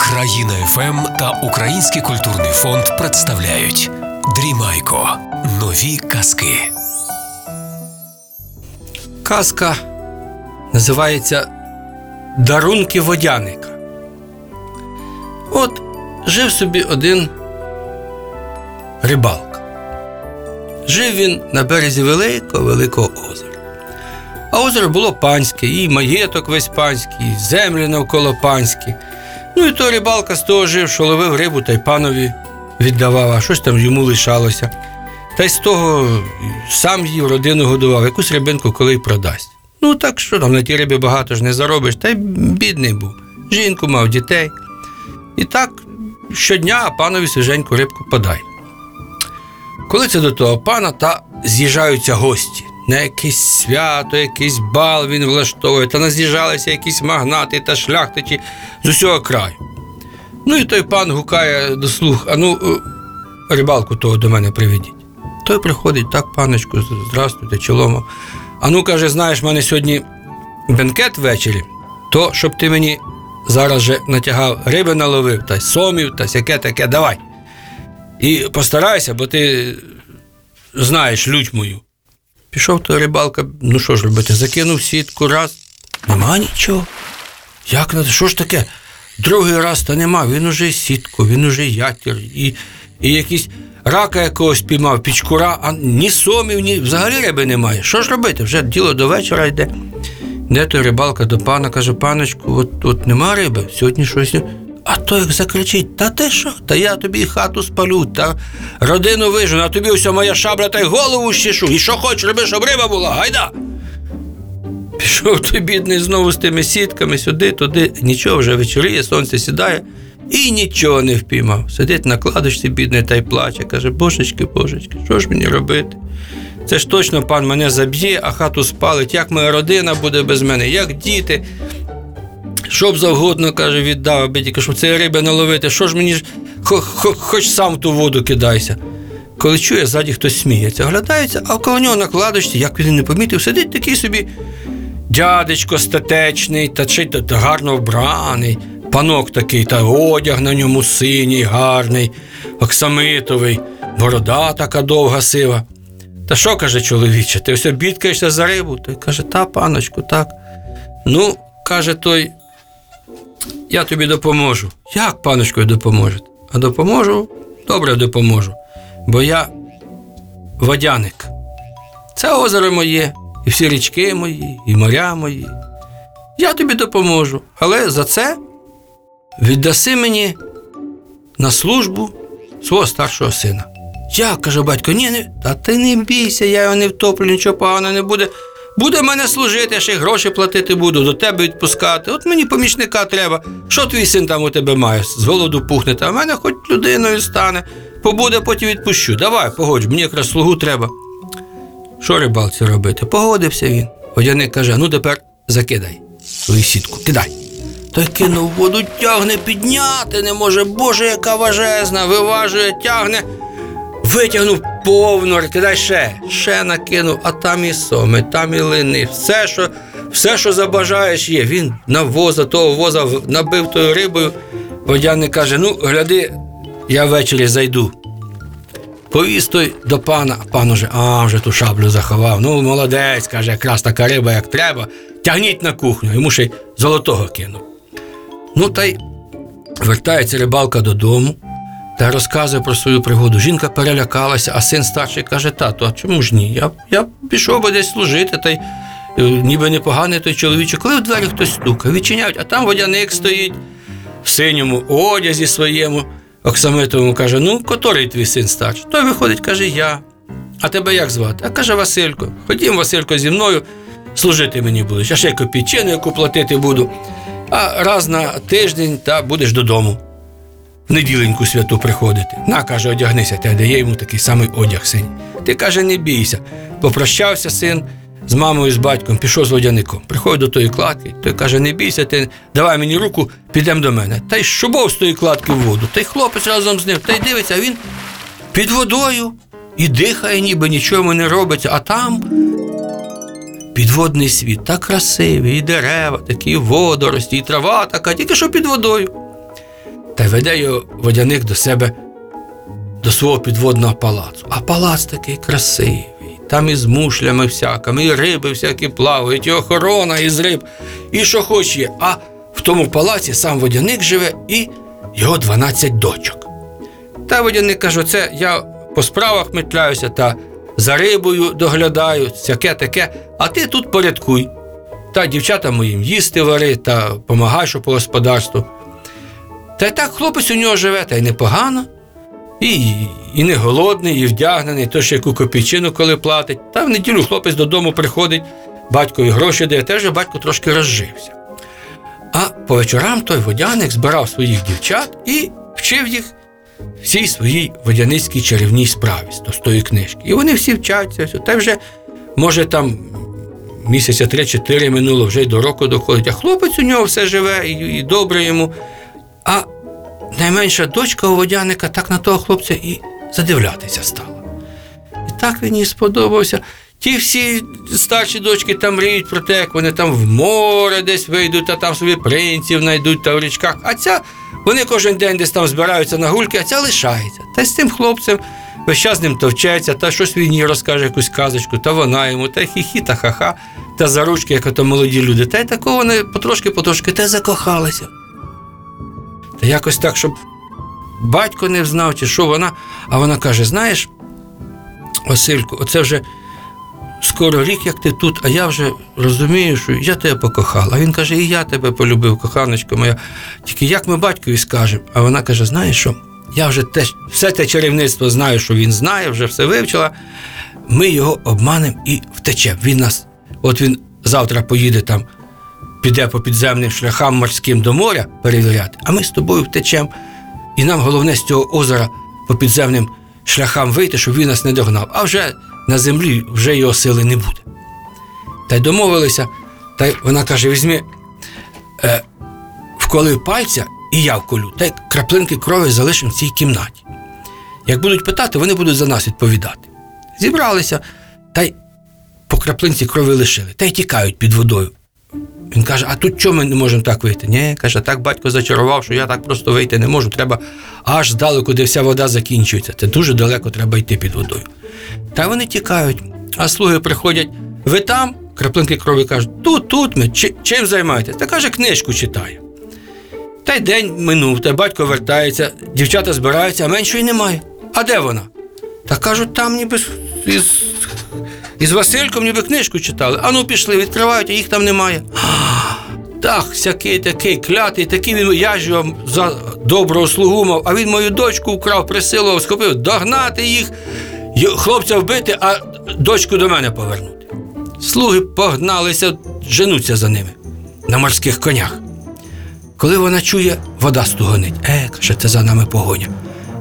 Країна ФМ та Український культурний фонд представляють Дрімайко. Нові казки. Казка називається Дарунки водяника. От жив собі один рибалка. Жив він на березі великого великого озеро було панське, і маєток весь панський, і землі навколо панські. Ну і то рибалка з того жив, що ловив рибу та й панові віддавав, а щось там йому лишалося. Та й з того сам їв, родину годував, якусь рибинку коли й продасть. Ну так що там на тій рибі багато ж не заробиш, та й бідний був. Жінку мав дітей. І так щодня панові свіженьку рибку подай. Коли це до того пана, та з'їжджаються гості. На якесь свято, якийсь бал він влаштовує, та наз'їжджалися якісь магнати та шляхтичі з усього краю. Ну і той пан гукає до слух, а ну, е, рибалку того до мене приведіть. Той приходить, так, паночку, здрастуйте, чоломо. А ну, каже, знаєш, в мене сьогодні бенкет ввечері, то щоб ти мені зараз же натягав риби наловив, та сомів, та сяке таке, давай. І постарайся, бо ти знаєш лють мою. Пішов той рибалка, ну що ж робити, закинув сітку раз, нема нічого. Як на що ж таке? Другий раз та нема, він уже сітку, він уже ятір, і, і якийсь рака якогось піймав, пічкура, а ні сомів, ні взагалі риби немає. Що ж робити? Вже діло до вечора йде. Де той рибалка до пана каже, паночку, от тут нема риби, сьогодні щось. Не-». А той як закричить: Та ти що? Та я тобі хату спалю, та родину вижену, а тобі вся моя шабля та й голову щешу. І що хочеш, роби, щоб риба була, гайда! Пішов той бідний знову з тими сітками сюди, туди, нічого вже вечоріє, сонце сідає і нічого не впіймав. Сидить на кладочці бідний та й плаче. Каже, божечки, божечки, що ж мені робити? Це ж точно пан мене заб'є, а хату спалить. Як моя родина буде без мене, як діти. Що б завгодно, каже, віддав, аби тільки щоб цієї риби наловити, що ж мені ж хо, хо, хоч сам в ту воду кидайся. Коли чує, ззаді хтось сміється, оглядається, а коло нього на кладочці, як він не помітив, сидить такий собі дядечко статечний, та чи та, та гарно вбраний, панок такий, та одяг на ньому синій, гарний, оксамитовий, борода така довга сива. Та що каже чоловіче, ти все бідкаєшся за рибу? Той каже, та, паночку, так. Ну, каже той, я тобі допоможу. Як, паночку, ви допоможете? А допоможу? Добре допоможу. Бо я водяник. Це озеро моє, і всі річки мої, і моря мої. Я тобі допоможу, але за це віддаси мені на службу свого старшого сина. Як, каже батько, ні, не, та ти не бійся, я його не втоплю, нічого поганого не буде. Буде мене служити, ще гроші платити буду, до тебе відпускати. От мені помічника треба. Що твій син там у тебе має? З голоду пухне, а в мене хоч людиною стане. Побуде, потім відпущу. Давай, погодь, мені якраз слугу треба. Що рибалці робити? Погодився він. Водяник каже: ну тепер закидай свою сітку, кидай. Той кинув воду, тягне, підняти не може. Боже, яка важезна, виважує, тягне. Витягнув повно, кидай ще, ще накинув, а там і соми, там і лини. Все, що все, що забажаєш, є. Він на воза, того воза набив тою рибою. Водяник каже: ну, гляди, я ввечері зайду. Повіз той до пана, а пан уже, а, вже ту шаблю заховав. Ну, молодець, каже, якраз така риба, як треба. Тягніть на кухню, йому ще й золотого кинув. Ну, та й вертається рибалка додому та розказує про свою пригоду. Жінка перелякалася, а син старший каже: тату, а чому ж ні? Я, я пішов би десь служити, та й е, ніби непоганий той чоловічок. Коли в двері хтось стукає, відчиняють, а там водяник стоїть в синьому одязі своєму. Оксамитовому каже: ну, котрий твій син старший? Той виходить, каже, я. А тебе як звати? А каже Василько. Ходім, Василько, зі мною служити мені будеш. Я ще копійчину, яку платити буду. А раз на тиждень та будеш додому. Неділеньку святу приходити. На, каже, одягнися, та дає йому такий самий одяг синій. Ти каже, не бійся. Попрощався син з мамою, з батьком, пішов з водяником. Приходить до тої кладки, той каже, не бійся, ти давай мені руку, підемо до мене. Та й шубов з тої кладки в воду. Та й хлопець разом з ним. Та й дивиться, а він під водою і дихає, ніби нічого не робиться, а там підводний світ так красивий, і дерева, такі водорості, і трава така, тільки що під водою. Та веде його водяник до себе до свого підводного палацу. А палац такий красивий. Там і з мушлями всякими, і риби всякі плавають, і охорона із риб, і що хоч є. А в тому палаці сам водяник живе і його 12 дочок. Та водяник каже: це я по справах метляюся та за рибою доглядаю, всяке таке, а ти тут порядкуй. Та дівчата моїм їсти вари та помагай, що по господарству. Та й так хлопець у нього живе, та й непогано. І, і не голодний, і вдягнений, то ще яку копійчину, коли платить. Та в неділю хлопець додому приходить, батькові гроші дає, теж батько трошки розжився. А по вечорам той водяник збирав своїх дівчат і вчив їх всій своїй водяницькій чарівній справі з тої книжки. І вони всі вчаться. Та вже, може, там місяця 3-4 минуло, вже й до року доходить. А хлопець у нього все живе і, і добре йому. А найменша дочка у водяника так на того хлопця і задивлятися стала. І так він їй сподобався. Ті всі старші дочки там мріють про те, як вони там в море десь вийдуть, а там собі принців знайдуть та в річках. А ця вони кожен день десь там збираються на гульки, а ця лишається. Та з тим хлопцем весь час з ним товчеться, та щось він їй розкаже якусь казочку, та вона йому, та хі-хі, та ха-ха, та за ручки, як ото молоді люди. Та й такого вони потрошки-потрошки та закохалися. Та якось так, щоб батько не знав, чи що вона, а вона каже: знаєш, Васильку, оце вже скоро рік, як ти тут, а я вже розумію, що я тебе покохала. А він каже, і я тебе полюбив, коханочко моя. Тільки як ми батькові скажемо? А вона каже: знаєш що? Я вже те, все те чарівництво знаю, що він знає, вже все вивчила. Ми його обманемо і втечемо. Він нас, от він завтра поїде там, піде по підземним шляхам морським до моря перевіряти, а ми з тобою втечемо. І нам головне з цього озера по підземним шляхам вийти, щоб він нас не догнав. А вже на землі вже його сили не буде. Та й домовилися, та й вона каже: візьми, е, вколи пальця, і я вколю, та й краплинки крові залишимо в цій кімнаті. Як будуть питати, вони будуть за нас відповідати. Зібралися, та й по краплинці крові лишили, та й тікають під водою. Він каже: а тут чому ми не можемо так вийти? Ні, каже, так батько зачарував, що я так просто вийти не можу. Треба аж здалеку, де вся вода закінчується. Це дуже далеко треба йти під водою. Та вони тікають, а слуги приходять. Ви там? Краплинки крові кажуть, тут, тут ми, чим займаєтесь? Та каже, книжку читає. Та й день минув, та батько вертається, дівчата збираються, а меншої немає. А де вона? Та кажуть, там ніби з- із, Васильком ніби книжку читали. А ну пішли, відкривають, а їх там немає. Так, всякий такий клятий, такий він, я ж його за доброго слугу мав, а він мою дочку вкрав, присилував, схопив, догнати їх, хлопця вбити, а дочку до мене повернути. Слуги погналися, женуться за ними на морських конях. Коли вона чує, вода стугонить. Е, каже, це за нами погоня.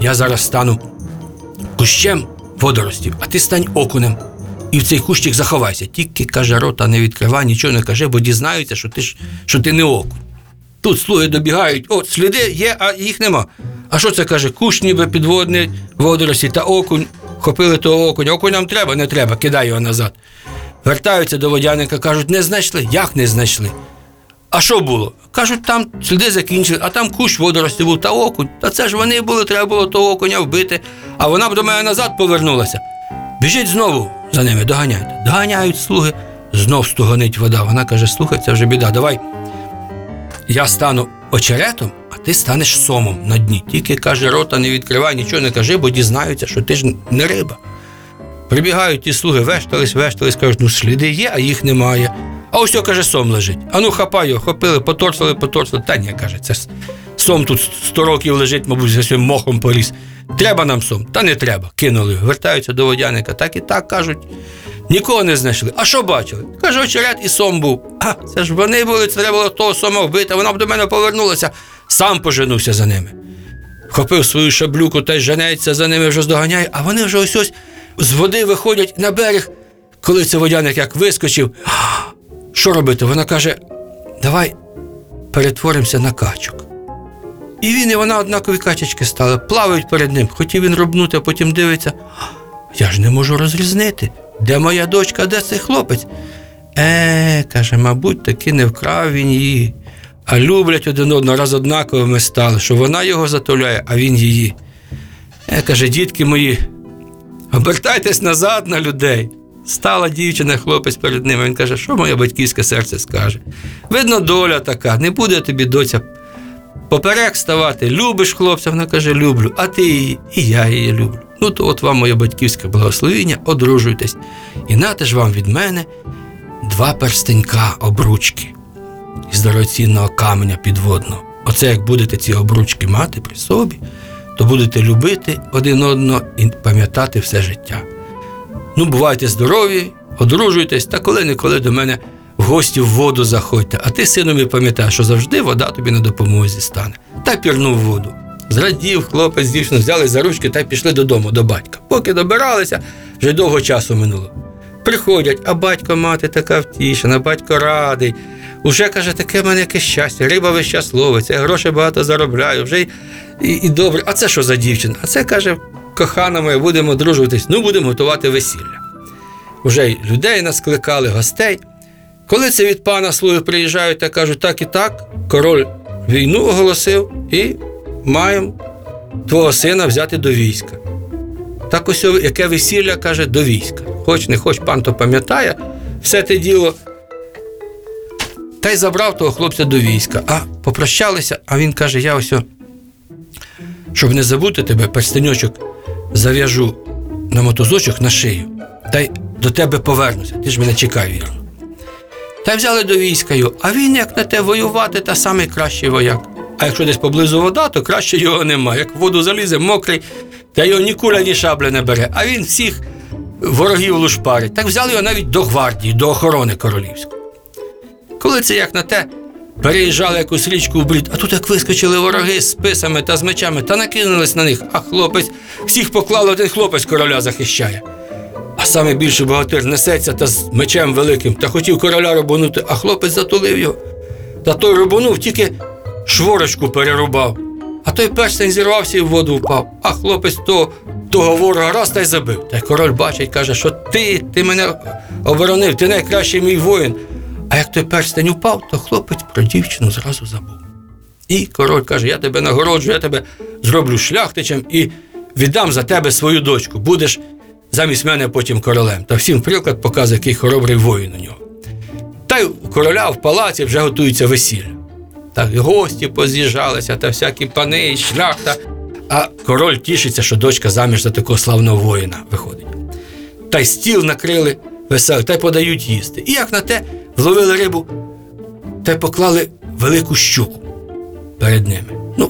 Я зараз стану кущем водоростів, а ти стань окунем. І в цей кущик заховайся. Тільки каже, рота не відкривай, нічого не кажи, бо дізнаються, що ти, ж, що ти не окунь. Тут слуги добігають, от сліди є, а їх нема. А що це каже? Кущ ніби підводний водорості та окунь. Хопили того окуня. Окунь нам треба, не треба, кидай його назад. Вертаються до водяника, кажуть, не знайшли. Як не знайшли? А що було? Кажуть, там сліди закінчили, а там кущ водорості був та окунь. Та це ж вони були, треба було того окуня вбити, а вона б до мене назад повернулася. Біжіть знову за ними, доганяйте. Доганяють слуги, знов стугонить вода. Вона каже: слухай, це вже біда, давай. Я стану очеретом, а ти станеш сомом на дні. Тільки каже, рота не відкривай, нічого не кажи, бо дізнаються, що ти ж не риба. Прибігають ті слуги, вештались, вештались, кажуть, ну сліди є, а їх немає. А ось о, каже, сом лежить. А ну хапай його, хопили, поторсили, поторсили. Та ні, каже, це сом тут 100 років лежить, мабуть, за своїм мохом поріс. Треба нам сом? Та не треба. Кинули. Вертаються до водяника. Так і так кажуть. Нікого не знайшли. А що бачили? Каже, очерет і сом був. А, це ж вони були, треба було того сома вбити, вона б до мене повернулася. Сам поженувся за ними. Хопив свою шаблюку та й женеться за ними вже здоганяє, а вони вже ось ось з води виходять на берег. Коли це водяник як вискочив, що робити? Вона каже: давай перетворимося на качок. І він і вона однакові качечки стали, плавають перед ним. Хотів він робнути, а потім дивиться. Я ж не можу розрізнити, де моя дочка, де цей хлопець. Е, каже, мабуть, таки не вкрав він її, а люблять один одного, раз однаковими стали, що вона його затуляє, а він її. Е, каже, дітки мої, обертайтесь назад на людей. Стала дівчина, хлопець перед ними. Він каже, що моє батьківське серце скаже. Видно, доля така, не буде тобі доця поперек ставати. Любиш хлопця, вона каже, люблю, а ти її, і я її люблю. Ну то от вам моє батьківське благословіння, одружуйтесь. І нате ж вам від мене два перстенька обручки із дорогоцінного каменя підводного. Оце як будете ці обручки мати при собі, то будете любити один одного і пам'ятати все життя. Ну, бувайте здорові, одружуйтесь, та коли-неколи до мене в гості в воду заходьте. А ти, сину, мій пам'ятай, що завжди вода тобі на допомозі стане. Та пірнув воду. Зрадів, хлопець, дівчину взяли за ручки та пішли додому до батька. Поки добиралися, вже довго часу минуло. Приходять, а батько мати така втішена, батько радий. Уже каже, таке в мене яке щастя, риба весь час ловиться, я грошей багато заробляю, вже й, і, і добре. А це що за дівчина? А це каже, кохана моя, будемо дружуватись, ну будемо готувати весілля. Уже й людей наскликали, гостей. Коли це від пана слуги приїжджають та кажуть, так і так, король війну оголосив і маємо твого сина взяти до війська. Так ось яке весілля каже до війська. Хоч не хоч пан то пам'ятає, все те діло. Та й забрав того хлопця до війська. А попрощалися, а він каже: я ось, щоб не забути тебе, перстеньочок зав'яжу на мотузочок на шию, та й до тебе повернуся. Ти ж мене чекай, вірно. Та й взяли до війська його, а він як на те воювати, та самий кращий вояк. А якщо десь поблизу вода, то краще його нема. Як в воду залізе, мокрий, та його ні куля, ні шабля не бере. А він всіх ворогів лушпарить. Так взяли його навіть до гвардії, до охорони королівської. Коли це як на те, переїжджали якусь річку в брід, а тут як вискочили вороги з списами та з мечами та накинулись на них, а хлопець всіх поклали, один хлопець короля захищає. А саме більше богатир несеться та з мечем великим та хотів короля рубанути, а хлопець затулив його. Та той рубанув, тільки шворочку перерубав. А той перстень зірвався і в воду впав. А хлопець того, того ворога раз та й забив. Та й король бачить, каже, що ти, ти мене оборонив, ти найкращий мій воїн. А як той перстень упав, то хлопець про дівчину зразу забув. І король каже: Я тебе нагороджую, я тебе зроблю шляхтичем і віддам за тебе свою дочку. Будеш замість мене потім королем. Та всім приклад показує, який хоробрий воїн у нього. Та й у короля в палаці вже готується весілля. Так і гості поз'їжджалися, та всякі пани, шляхта. А король тішиться, що дочка заміж за такого славного воїна виходить. Та й стіл накрили веселий, та й подають їсти. І як на те, вловили рибу, та й поклали велику щуку перед ними. Ну,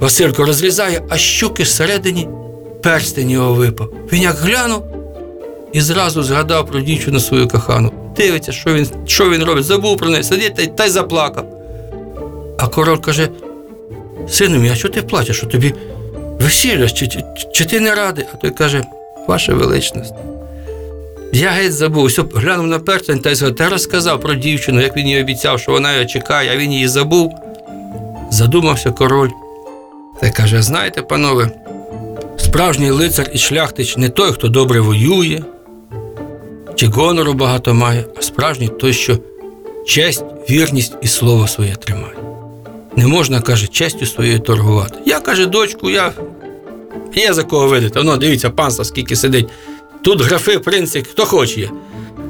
Василько розрізає, а щуки всередині перстень його випав. Він як глянув і зразу згадав про дівчину свою кохану. Дивиться, що він, що він робить, забув про неї, сидить та, й- та й заплакав. А король каже: Сину мій, а що ти плачеш? Що тобі весілля, чи, чи, чи ти не радий? А той каже, Ваша величність. Я геть забув, все глянув на перстень та й згадав, та розказав про дівчину, як він їй обіцяв, що вона його чекає, а він її забув. Задумався король. Та й каже: знаєте, панове, справжній лицар і шляхтич не той, хто добре воює, чи гонору багато має, а справжній той, що честь, вірність і слово своє тримає. Не можна, каже, честю своєю торгувати. Я каже, дочку, я є за кого видати. Воно, дивіться, панство, скільки сидить. Тут графи, принци, хто хоче.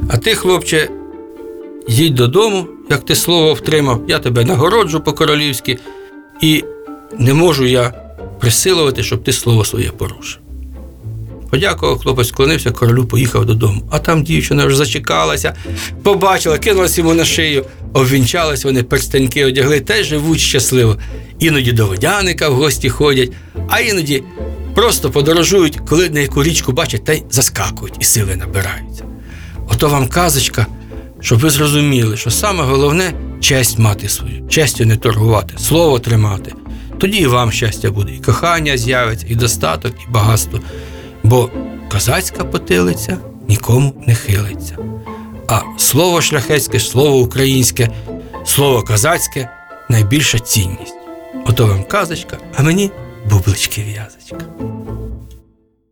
А ти, хлопче, їдь додому, як ти слово втримав, я тебе нагороджу по-королівськи, і не можу я присилувати, щоб ти слово своє порушив. Подякував, хлопець склонився, королю поїхав додому. А там дівчина вже зачекалася, побачила, кинулась йому на шию, обвінчалась, вони перстеньки одягли й живуть щасливо. Іноді до водяника в гості ходять, а іноді просто подорожують, коли на яку річку бачать, та й заскакують і сили набираються. Ото вам казочка, щоб ви зрозуміли, що саме головне честь мати свою, честю не торгувати, слово тримати. Тоді і вам щастя буде, і кохання з'явиться, і достаток, і багатство. Бо козацька потилиця нікому не хилиться. А слово шляхетське, слово українське, слово козацьке найбільша цінність. Ото вам казочка, а мені бублички в'язочка.